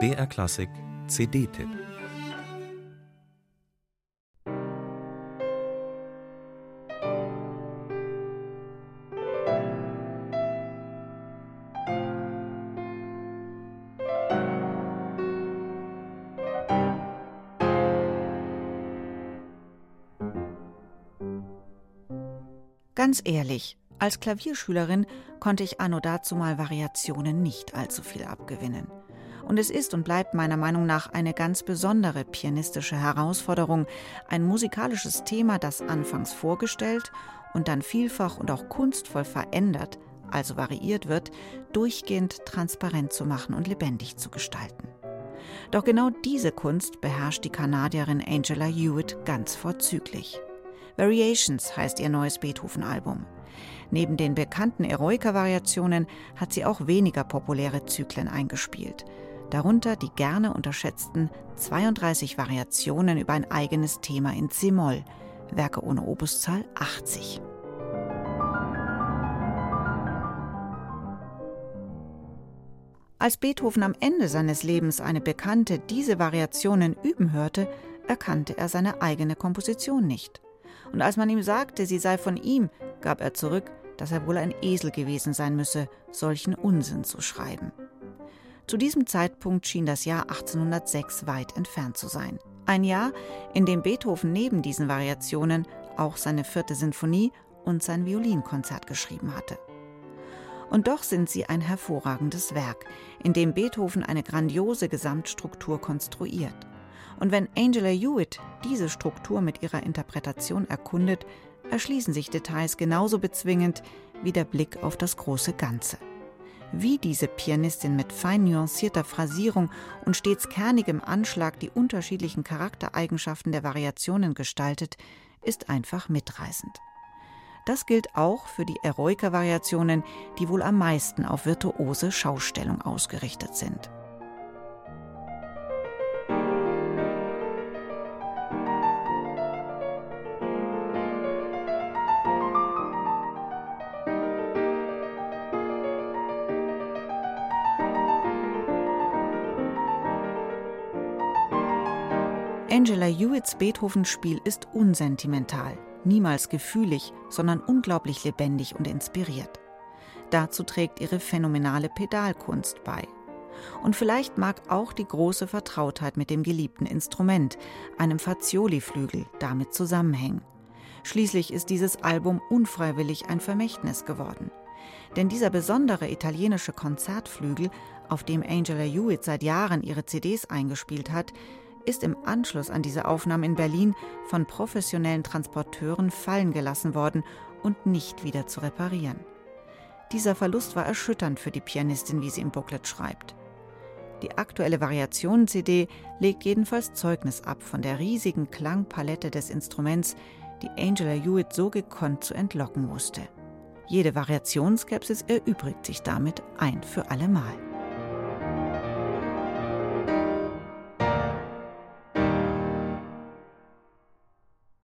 BR Klassik CD-Tipp Ganz ehrlich, als Klavierschülerin konnte ich anno dazu mal Variationen nicht allzu viel abgewinnen. Und es ist und bleibt meiner Meinung nach eine ganz besondere pianistische Herausforderung, ein musikalisches Thema, das anfangs vorgestellt und dann vielfach und auch kunstvoll verändert, also variiert wird, durchgehend transparent zu machen und lebendig zu gestalten. Doch genau diese Kunst beherrscht die Kanadierin Angela Hewitt ganz vorzüglich. Variations heißt ihr neues Beethoven-Album. Neben den bekannten Eroica-Variationen hat sie auch weniger populäre Zyklen eingespielt. Darunter die gerne unterschätzten 32 Variationen über ein eigenes Thema in C-Moll, Werke ohne Opuszahl 80. Als Beethoven am Ende seines Lebens eine Bekannte diese Variationen üben hörte, erkannte er seine eigene Komposition nicht. Und als man ihm sagte, sie sei von ihm, gab er zurück, dass er wohl ein Esel gewesen sein müsse, solchen Unsinn zu schreiben. Zu diesem Zeitpunkt schien das Jahr 1806 weit entfernt zu sein. Ein Jahr, in dem Beethoven neben diesen Variationen auch seine vierte Sinfonie und sein Violinkonzert geschrieben hatte. Und doch sind sie ein hervorragendes Werk, in dem Beethoven eine grandiose Gesamtstruktur konstruiert. Und wenn Angela Hewitt diese Struktur mit ihrer Interpretation erkundet, erschließen sich Details genauso bezwingend wie der Blick auf das große Ganze. Wie diese Pianistin mit fein nuancierter Phrasierung und stets kernigem Anschlag die unterschiedlichen Charaktereigenschaften der Variationen gestaltet, ist einfach mitreißend. Das gilt auch für die Eroica-Variationen, die wohl am meisten auf virtuose Schaustellung ausgerichtet sind. Angela Hewitts Beethoven-Spiel ist unsentimental, niemals gefühlig, sondern unglaublich lebendig und inspiriert. Dazu trägt ihre phänomenale Pedalkunst bei. Und vielleicht mag auch die große Vertrautheit mit dem geliebten Instrument, einem Fazioli-Flügel, damit zusammenhängen. Schließlich ist dieses Album unfreiwillig ein Vermächtnis geworden. Denn dieser besondere italienische Konzertflügel, auf dem Angela Hewitt seit Jahren ihre CDs eingespielt hat, ist im Anschluss an diese Aufnahmen in Berlin von professionellen Transporteuren fallen gelassen worden und nicht wieder zu reparieren. Dieser Verlust war erschütternd für die Pianistin, wie sie im Booklet schreibt. Die aktuelle Variationen-CD legt jedenfalls Zeugnis ab von der riesigen Klangpalette des Instruments, die Angela Hewitt so gekonnt zu entlocken wusste. Jede Variationsskepsis erübrigt sich damit ein für allemal.